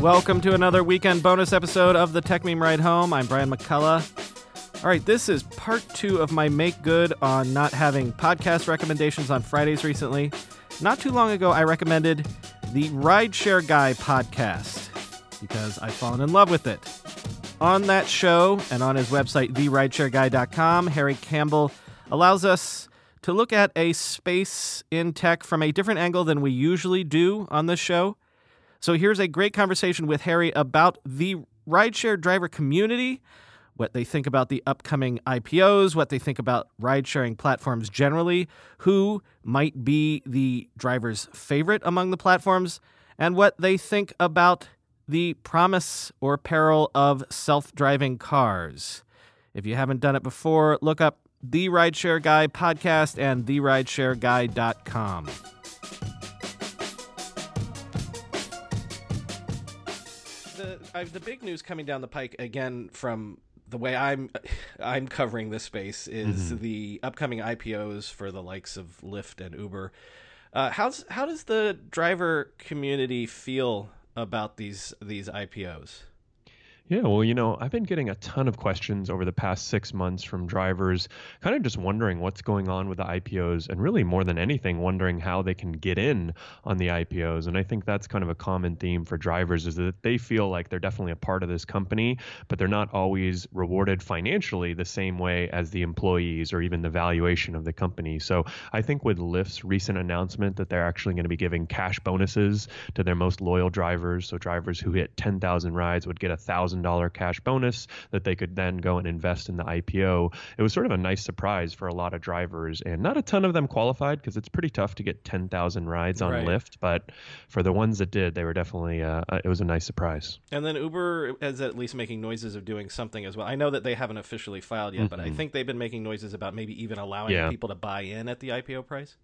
Welcome to another weekend bonus episode of the Techmeme Ride Home. I'm Brian McCullough. All right, this is part two of my make good on not having podcast recommendations on Fridays recently. Not too long ago, I recommended the Rideshare Guy podcast because I've fallen in love with it. On that show and on his website, therideshareguy.com, Harry Campbell allows us to look at a space in tech from a different angle than we usually do on this show. So here's a great conversation with Harry about the rideshare driver community, what they think about the upcoming IPOs, what they think about ride sharing platforms generally, who might be the driver's favorite among the platforms, and what they think about the promise or peril of self driving cars. If you haven't done it before, look up the Rideshare Guy podcast and therideshareguy.com. the uh, the big news coming down the pike again from the way I'm I'm covering this space is mm-hmm. the upcoming IPOs for the likes of Lyft and Uber. Uh, how's how does the driver community feel about these these IPOs? Yeah, well, you know, I've been getting a ton of questions over the past six months from drivers, kind of just wondering what's going on with the IPOs, and really more than anything, wondering how they can get in on the IPOs. And I think that's kind of a common theme for drivers is that they feel like they're definitely a part of this company, but they're not always rewarded financially the same way as the employees or even the valuation of the company. So I think with Lyft's recent announcement that they're actually going to be giving cash bonuses to their most loyal drivers, so drivers who hit 10,000 rides would get a thousand $1,000 cash bonus that they could then go and invest in the IPO. It was sort of a nice surprise for a lot of drivers, and not a ton of them qualified because it's pretty tough to get 10,000 rides on right. Lyft. But for the ones that did, they were definitely, uh, uh, it was a nice surprise. And then Uber is at least making noises of doing something as well. I know that they haven't officially filed yet, mm-hmm. but I mm-hmm. think they've been making noises about maybe even allowing yeah. people to buy in at the IPO price.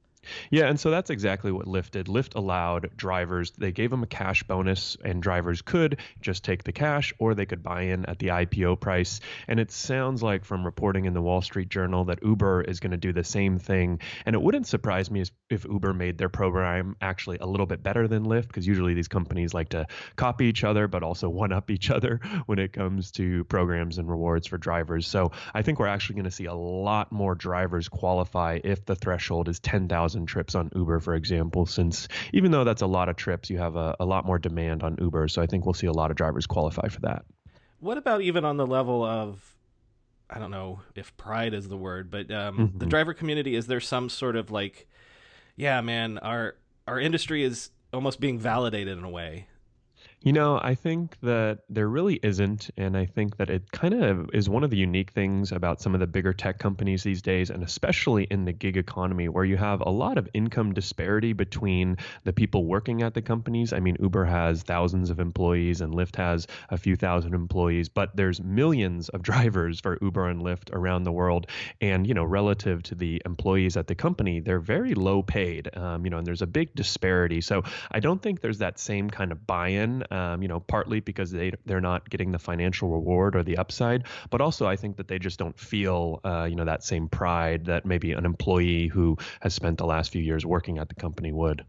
Yeah, and so that's exactly what Lyft did. Lyft allowed drivers, they gave them a cash bonus, and drivers could just take the cash or they could buy in at the IPO price. And it sounds like from reporting in the Wall Street Journal that Uber is going to do the same thing. And it wouldn't surprise me if Uber made their program actually a little bit better than Lyft, because usually these companies like to copy each other, but also one up each other when it comes to programs and rewards for drivers. So I think we're actually going to see a lot more drivers qualify if the threshold is 10,000 thousand trips on Uber, for example, since even though that's a lot of trips, you have a, a lot more demand on Uber. So I think we'll see a lot of drivers qualify for that. What about even on the level of I don't know if pride is the word, but um, mm-hmm. the driver community is there some sort of like, yeah, man, our our industry is almost being validated in a way. You know, I think that there really isn't. And I think that it kind of is one of the unique things about some of the bigger tech companies these days, and especially in the gig economy, where you have a lot of income disparity between the people working at the companies. I mean, Uber has thousands of employees and Lyft has a few thousand employees, but there's millions of drivers for Uber and Lyft around the world. And, you know, relative to the employees at the company, they're very low paid, um, you know, and there's a big disparity. So I don't think there's that same kind of buy in um, you know, partly because they they're not getting the financial reward or the upside, but also I think that they just don't feel, uh, you know, that same pride that maybe an employee who has spent the last few years working at the company would.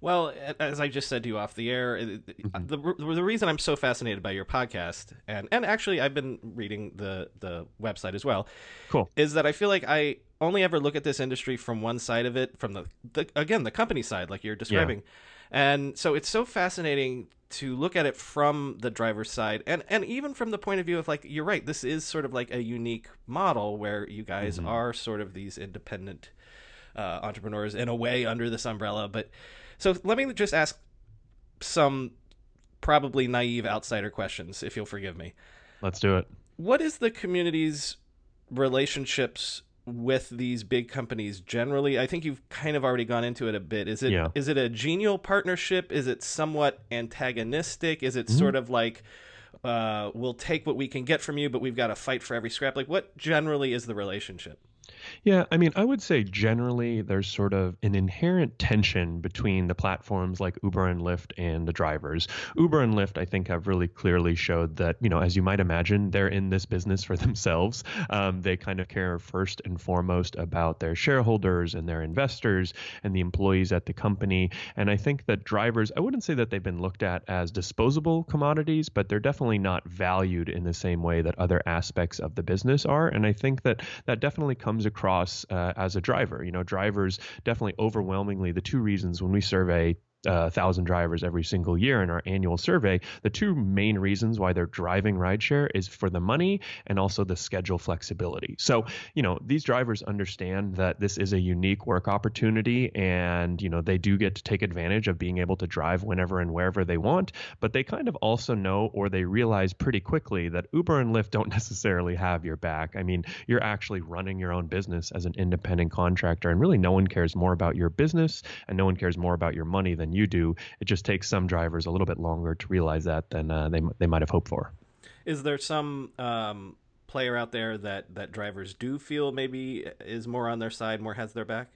Well, as I just said to you off the air, mm-hmm. the the reason I'm so fascinated by your podcast, and and actually I've been reading the the website as well, cool, is that I feel like I only ever look at this industry from one side of it, from the, the again the company side, like you're describing. Yeah and so it's so fascinating to look at it from the driver's side and and even from the point of view of like you're right this is sort of like a unique model where you guys mm-hmm. are sort of these independent uh, entrepreneurs in a way under this umbrella. But so let me just ask some probably naive outsider questions if you'll forgive me. Let's do it. What is the community's relationships with these big companies generally? I think you've kind of already gone into it a bit. Is it Yeah. is it a genial partnership? Is it somewhat antagonistic? Is Mm-hmm. it sort of like uh, we'll take what we can get from you, but we've got to fight for every scrap? Like, what generally is the relationship? Yeah, I mean, I would say generally there's sort of an inherent tension between the platforms like Uber and Lyft and the drivers. Uber and Lyft, I think, have really clearly showed that, you know, as you might imagine, they're in this business for themselves. Um, they kind of care first and foremost about their shareholders and their investors and the employees at the company. And I think that drivers, I wouldn't say that they've been looked at as disposable commodities, but they're definitely not valued in the same way that other aspects of the business are. And I think that that definitely comes across uh, as a driver. You know, drivers definitely overwhelmingly the two reasons when we survey a thousand drivers every single year in our annual survey. The two main reasons why they're driving rideshare is for the money and also the schedule flexibility. So, you know, these drivers understand that this is a unique work opportunity and, you know, they do get to take advantage of being able to drive whenever and wherever they want. But they kind of also know or they realize pretty quickly that Uber and Lyft don't necessarily have your back. I mean, you're actually running your own business as an independent contractor, and really no one cares more about your business and no one cares more about your money than you do. It just takes some drivers a little bit longer to realize that than uh, they they might have hoped for. Is there some um, player out there that that drivers do feel maybe is more on their side, more has their back?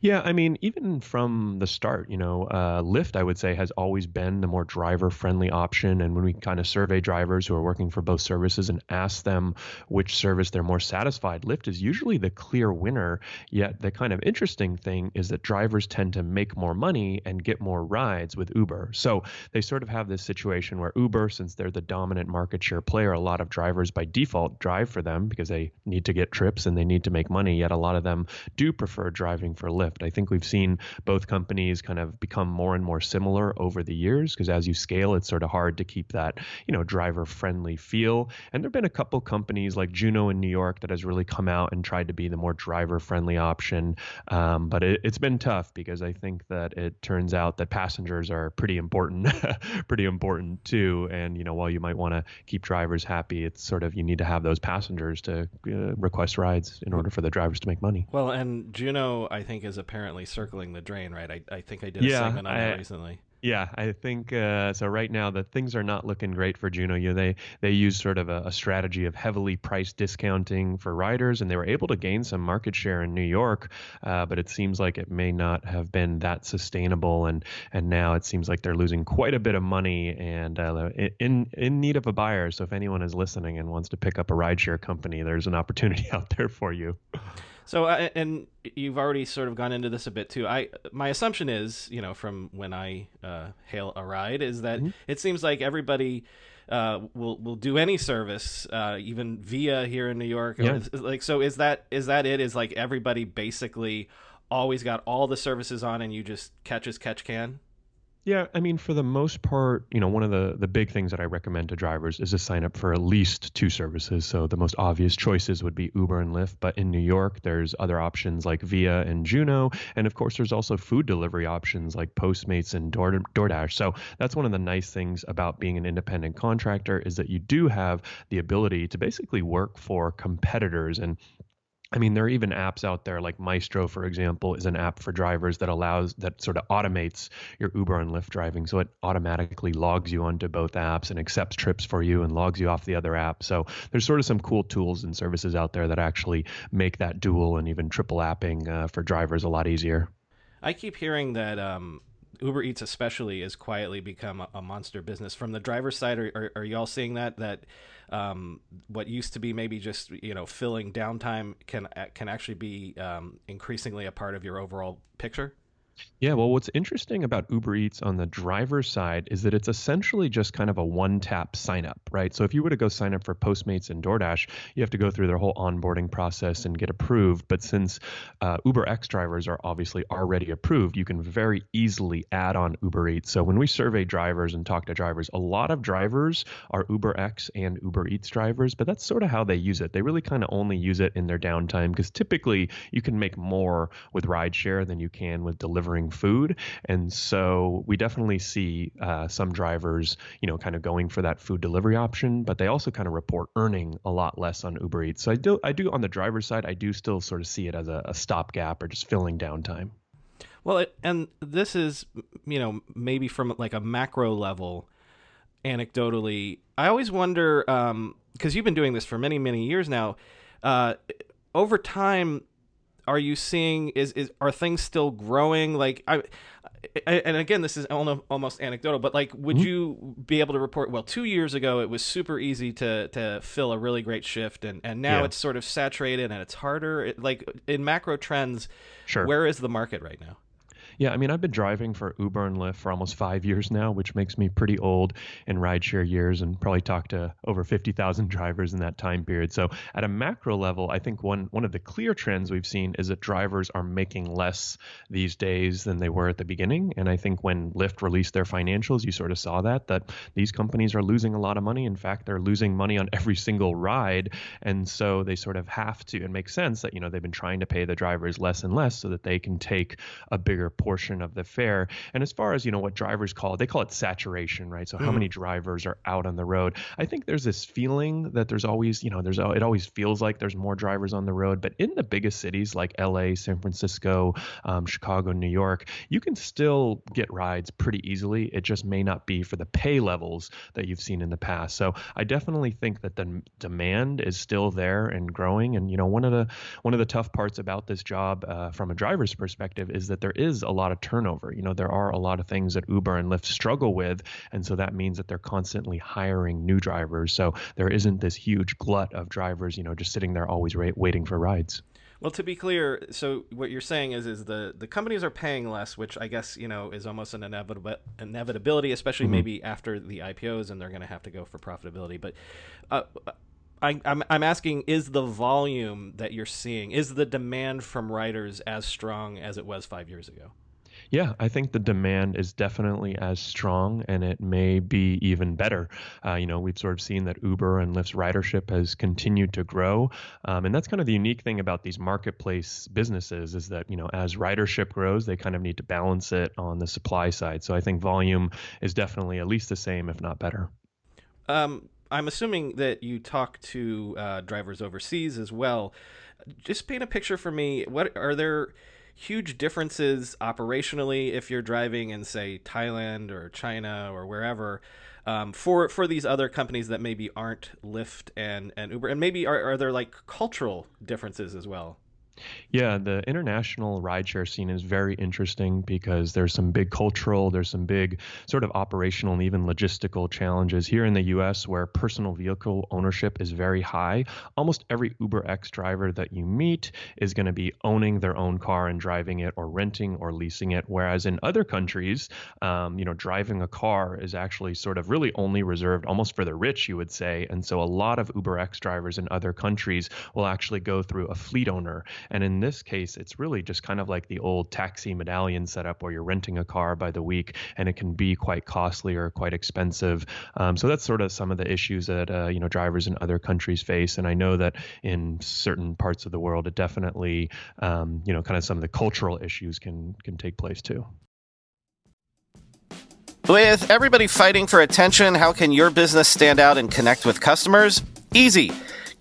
Yeah, I mean, even from the start, you know, uh, Lyft, I would say, has always been the more driver friendly option. And when we kind of survey drivers who are working for both services and ask them which service they're more satisfied, Lyft is usually the clear winner. Yet the kind of interesting thing is that drivers tend to make more money and get more rides with Uber. So they sort of have this situation where Uber, since they're the dominant market share player, a lot of drivers by default drive for them because they need to get trips and they need to make money. Yet a lot of them do prefer driving for Lyft. I think we've seen both companies kind of become more and more similar over the years because as you scale, it's sort of hard to keep that, you know, driver friendly feel. And there've been a couple companies like Juno in New York that has really come out and tried to be the more driver friendly option. Um, but it, it's been tough because I think that it turns out that passengers are pretty important, pretty important too. And, you know, while you might want to keep drivers happy, it's sort of you need to have those passengers to uh, request rides in order for the drivers to make money. Well, and Juno, I think, is apparently circling the drain, right? I, I think I did a Yeah, segment on that recently. Yeah, I think uh, so. Right now, the things are not looking great for Juno. You know, they they use sort of a, a strategy of heavily price discounting for riders, and they were able to gain some market share in New York, uh, but it seems like it may not have been that sustainable. And and now it seems like they're losing quite a bit of money and uh, in in need of a buyer. So if anyone is listening and wants to pick up a rideshare company, there's an opportunity out there for you. So, uh, and you've already sort of gone into this a bit too. I my assumption is, you know, from when I uh, hail a ride, is that it seems like everybody uh, will will do any service, uh, even Via here in New York. Yeah. Like, so is that is that it? Is like everybody basically always got all the services on, and you just catch as catch can? Yeah, I mean, for the most part, you know, one of the the big things that I recommend to drivers is to sign up for at least two services. So the most obvious choices would be Uber and Lyft, but in New York, there's other options like Via and Juno, and of course, there's also food delivery options like Postmates and Door, DoorDash. So that's one of the nice things about being an independent contractor is that you do have the ability to basically work for competitors and I mean, there are even apps out there like Mystro, for example, is an app for drivers that allows that sort of automates your Uber and Lyft driving. So it automatically logs you onto both apps and accepts trips for you and logs you off the other app. So there's sort of some cool tools and services out there that actually make that dual and even triple apping uh, for drivers a lot easier. I keep hearing that um, Uber Eats, especially, has quietly become a, a monster business. From the driver's side, are, are, are y'all seeing that? That um, what used to be maybe just you know filling downtime can can actually be um, increasingly a part of your overall picture. Yeah, well, what's interesting about Uber Eats on the driver's side is that it's essentially just kind of a one tap sign up, right? So if you were to go sign up for Postmates and DoorDash, you have to go through their whole onboarding process and get approved. But since uh, Uber X drivers are obviously already approved, you can very easily add on Uber Eats. So when we survey drivers and talk to drivers, a lot of drivers are Uber X and Uber Eats drivers, but that's sort of how they use it. They really kind of only use it in their downtime because typically you can make more with rideshare than you can with delivery delivering food. And so we definitely see uh, some drivers, you know, kind of going for that food delivery option, but they also kind of report earning a lot less on Uber Eats. So I do, I do on the driver's side, I do still sort of see it as a, a stopgap or just filling downtime. Well, and this is, you know, maybe from like a macro level, anecdotally, I always wonder, because um, you've been doing this for many, many years now, uh, over time, are you seeing is is are things still growing like i and again this is almost anecdotal but like would mm-hmm. you be able to report well two years ago it was super easy to to fill a really great shift and and now yeah. it's sort of saturated and it's harder it, like in macro trends sure where is the market right now yeah, I mean, I've been driving for Uber and Lyft for almost five years now, which makes me pretty old in rideshare years and probably talked to over 50,000 drivers in that time period. So, at a macro level, I think one, one of the clear trends we've seen is that drivers are making less these days than they were at the beginning. And I think when Lyft released their financials, you sort of saw that, that these companies are losing a lot of money. In fact, they're losing money on every single ride. And so they sort of have to, it makes sense that, you know, they've been trying to pay the drivers less and less so that they can take a bigger portion of the fare. And as far as you know, what drivers call it, they call it saturation, right? So mm. how many drivers are out on the road? I think there's this feeling that there's always, you know, there's it always feels like there's more drivers on the road. But in the biggest cities like L.A., San Francisco, um, Chicago, New York, you can still get rides pretty easily. It just may not be for the pay levels that you've seen in the past. So I definitely think that the demand is still there and growing. And you know, one of the one of the tough parts about this job uh, from a driver's perspective is that there is a lot of turnover. You know, there are a lot of things that Uber and Lyft struggle with, and so that means that they're constantly hiring new drivers. So there isn't this huge glut of drivers, you know, just sitting there always ra- waiting for rides. Well, to be clear, so what you're saying is, is the the companies are paying less, which I guess you know is almost an inevitable inevitability, especially mm-hmm. maybe after the IPOs, and they're going to have to go for profitability. But uh, I, I'm I'm asking, is the volume that you're seeing, is the demand from riders as strong as it was five years ago? Yeah, I think the demand is definitely as strong and it may be even better. Uh, you know, we've sort of seen that Uber and Lyft's ridership has continued to grow. Um, and that's kind of the unique thing about these marketplace businesses is that, you know, as ridership grows, they kind of need to balance it on the supply side. So I think volume is definitely at least the same, if not better. Um, I'm assuming that you talk to uh, drivers overseas as well. Just paint a picture for me. What are there? Huge differences operationally if you're driving in say Thailand or China or wherever um, for for these other companies that maybe aren't Lyft and and Uber. And maybe are, are there like cultural differences as well yeah, the international rideshare scene is very interesting because there's some big cultural, there's some big sort of operational and even logistical challenges here in the US where personal vehicle ownership is very high. Almost every Uber X driver that you meet is going to be owning their own car and driving it or renting or leasing it. Whereas in other countries, um, you know, driving a car is actually sort of really only reserved almost for the rich, you would say. And so a lot of Uber X drivers in other countries will actually go through a fleet owner and in this case, it's really just kind of like the old taxi medallion setup where you're renting a car by the week and it can be quite costly or quite expensive. Um, so that's sort of some of the issues that uh, you know drivers in other countries face. And I know that in certain parts of the world, it definitely um, you know kind of some of the cultural issues can can take place too. With everybody fighting for attention, how can your business stand out and connect with customers? Easy.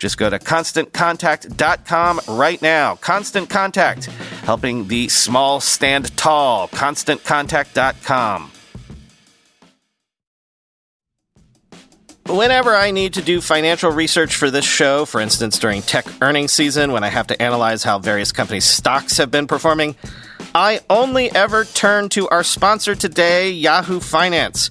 Just go to constantcontact.com right now. Constant Contact, helping the small stand tall. ConstantContact.com. Whenever I need to do financial research for this show, for instance, during tech earnings season, when I have to analyze how various companies' stocks have been performing, I only ever turn to our sponsor today, Yahoo Finance.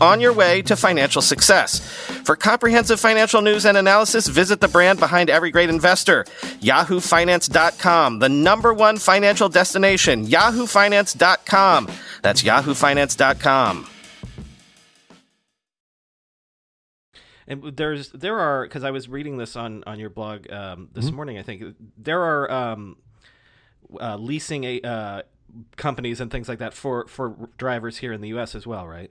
on your way to financial success. For comprehensive financial news and analysis, visit the brand behind every great investor, yahoofinance.com, the number one financial destination, yahoofinance.com. That's yahoofinance.com. And there's there are because I was reading this on on your blog um, this Mm-hmm. morning. I think there are um, uh, leasing a, uh, companies and things like that for for drivers here in the U.S. as well, right?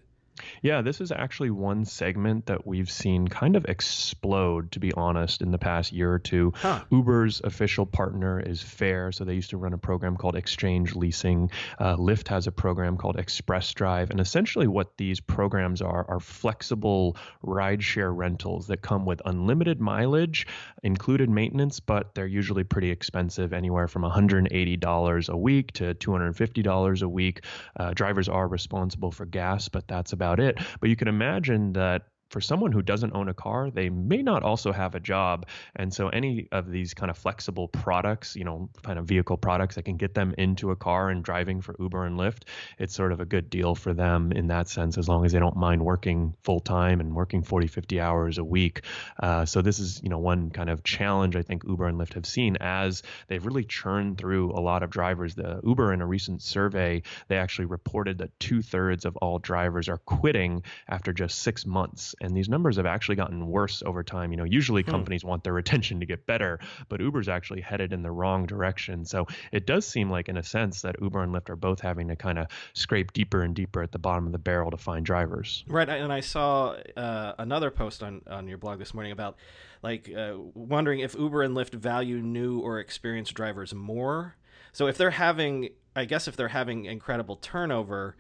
Yeah, this is actually one segment that we've seen kind of explode, to be honest, in the past year or two. Huh. Uber's official partner is Fair, so they used to run a program called Exchange Leasing. Uh, Lyft has a program called Express Drive, and essentially what these programs are are flexible rideshare rentals that come with unlimited mileage, included maintenance, but they're usually pretty expensive, anywhere from $180 a week to $250 a week. Uh, drivers are responsible for gas, but that's about it. But you can imagine that for someone who doesn't own a car, they may not also have a job. And so any of these kind of flexible products, you know, kind of vehicle products that can get them into a car and driving for Uber and Lyft, it's sort of a good deal for them in that sense, as long as they don't mind working full time and working 40, 50 hours a week. Uh, so this is, you know, one kind of challenge I think Uber and Lyft have seen as they've really churned through a lot of drivers. The Uber in a recent survey, they actually reported that two thirds of all drivers are quitting after just six months. And these numbers have actually gotten worse over time. You know, usually companies want their retention to get better, but Uber's actually headed in the wrong direction. So it does seem like, in a sense, that Uber and Lyft are both having to kind of scrape deeper and deeper at the bottom of the barrel to find drivers. Right, and I saw uh, another post on, on your blog this morning about like uh, wondering if Uber and Lyft value new or experienced drivers more. So if they're having, I guess if they're having incredible turnover,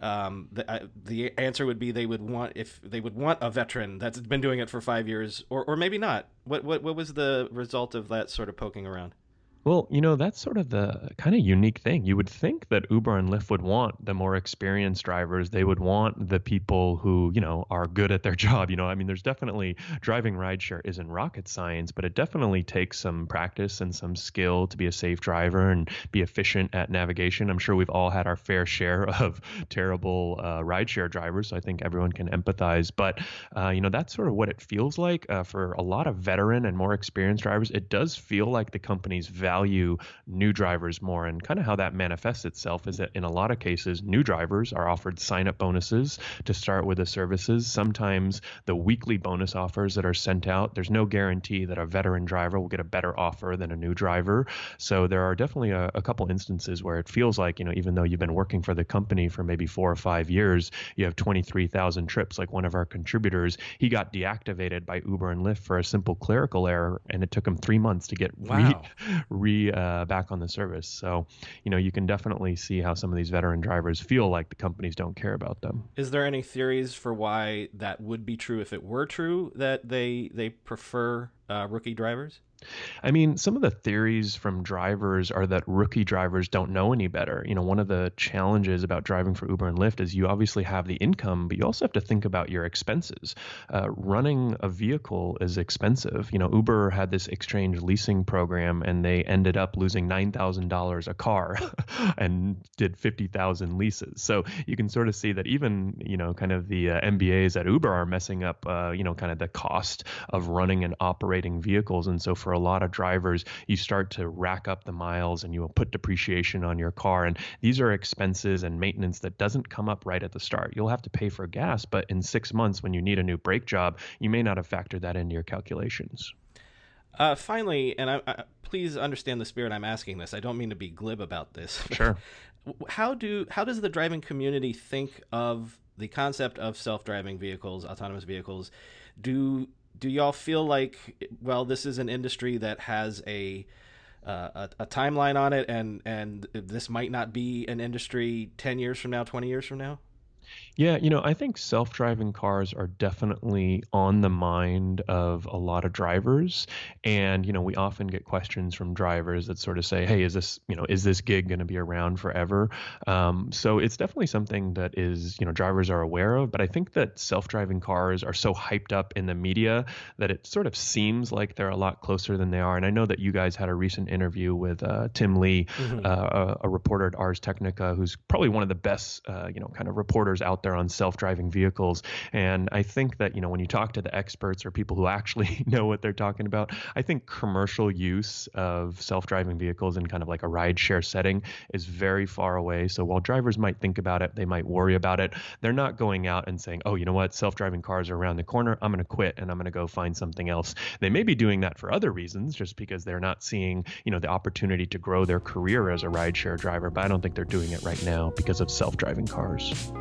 um, the, uh, the answer would be they would want if they would want a veteran that's been doing it for five years, or, or maybe not. What, what what was the result of that sort of poking around? Well, you know, that's sort of the kind of unique thing. You would think that Uber and Lyft would want the more experienced drivers. They would want the people who, you know, are good at their job. You know, I mean, there's definitely driving rideshare isn't rocket science, but it definitely takes some practice and some skill to be a safe driver and be efficient at navigation. I'm sure we've all had our fair share of terrible uh, rideshare drivers. So I think everyone can empathize. But, uh, you know, that's sort of what it feels like uh, for a lot of veteran and more experienced drivers. It does feel like the companies value new drivers more. And kind of how that manifests itself is that in a lot of cases, new drivers are offered sign up bonuses to start with the services. Sometimes the weekly bonus offers that are sent out, there's no guarantee that a veteran driver will get a better offer than a new driver. So there are definitely a, a couple instances where it feels like, you know, even though you've been working for the company for maybe four or five years, you have 23,000 trips. Like one of our contributors, he got deactivated by Uber and Lyft for a simple clerical error, and it took him three months to get Wow. re uh, back on the service. So, you know, you can definitely see how some of these veteran drivers feel like the companies don't care about them. Is there any theories for why that would be true if it were true that they they prefer uh, rookie drivers? I mean, some of the theories from drivers are that rookie drivers don't know any better. You know, one of the challenges about driving for Uber and Lyft is you obviously have the income, but you also have to think about your expenses. Uh, running a vehicle is expensive. You know, Uber had this exchange leasing program and they ended up losing $9,000 a car and did 50,000 leases. So you can sort of see that even, you know, kind of the uh, MBAs at Uber are messing up, uh, you know, kind of the cost of running and operating vehicles. And so for a lot of drivers, you start to rack up the miles and you will put depreciation on your car. And these are expenses and maintenance that doesn't come up right at the start. You'll have to pay for gas, but in six months, when you need a new brake job, you may not have factored that into your calculations. Uh, finally, and I, I, please understand the spirit I'm asking this. I don't mean to be glib about this. Sure. how do how does the driving community think of the concept of self-driving vehicles, autonomous vehicles? Do do y'all feel like well, this is an industry that has a uh, a, a, timeline on it, and and this might not be an industry ten years from now, twenty years from now. Yeah, you know, I think self driving cars are definitely on the mind of a lot of drivers. And, you know, we often get questions from drivers that sort of say, hey, is this, you know, is this gig going to be around forever? Um, so it's definitely something that is, you know, drivers are aware of. But I think that self driving cars are so hyped up in the media that it sort of seems like they're a lot closer than they are. And I know that you guys had a recent interview with uh, Tim Lee, mm-hmm. uh, a, a, reporter at Ars Technica, who's probably one of the best, uh, you know, kind of reporters out there on self-driving vehicles. And I think that you know when you talk to the experts or people who actually know what they're talking about, I think commercial use of self-driving vehicles in kind of like a ride-share setting is very far away. So while drivers might think about it, they might worry about it. They're not going out and saying, "Oh, you know what? Self-driving cars are around the corner. I'm going to quit and I'm going to go find something else." They may be doing that for other reasons, just because they're not seeing you know the opportunity to grow their career as a rideshare driver. But I don't think they're doing it right now because of self-driving cars.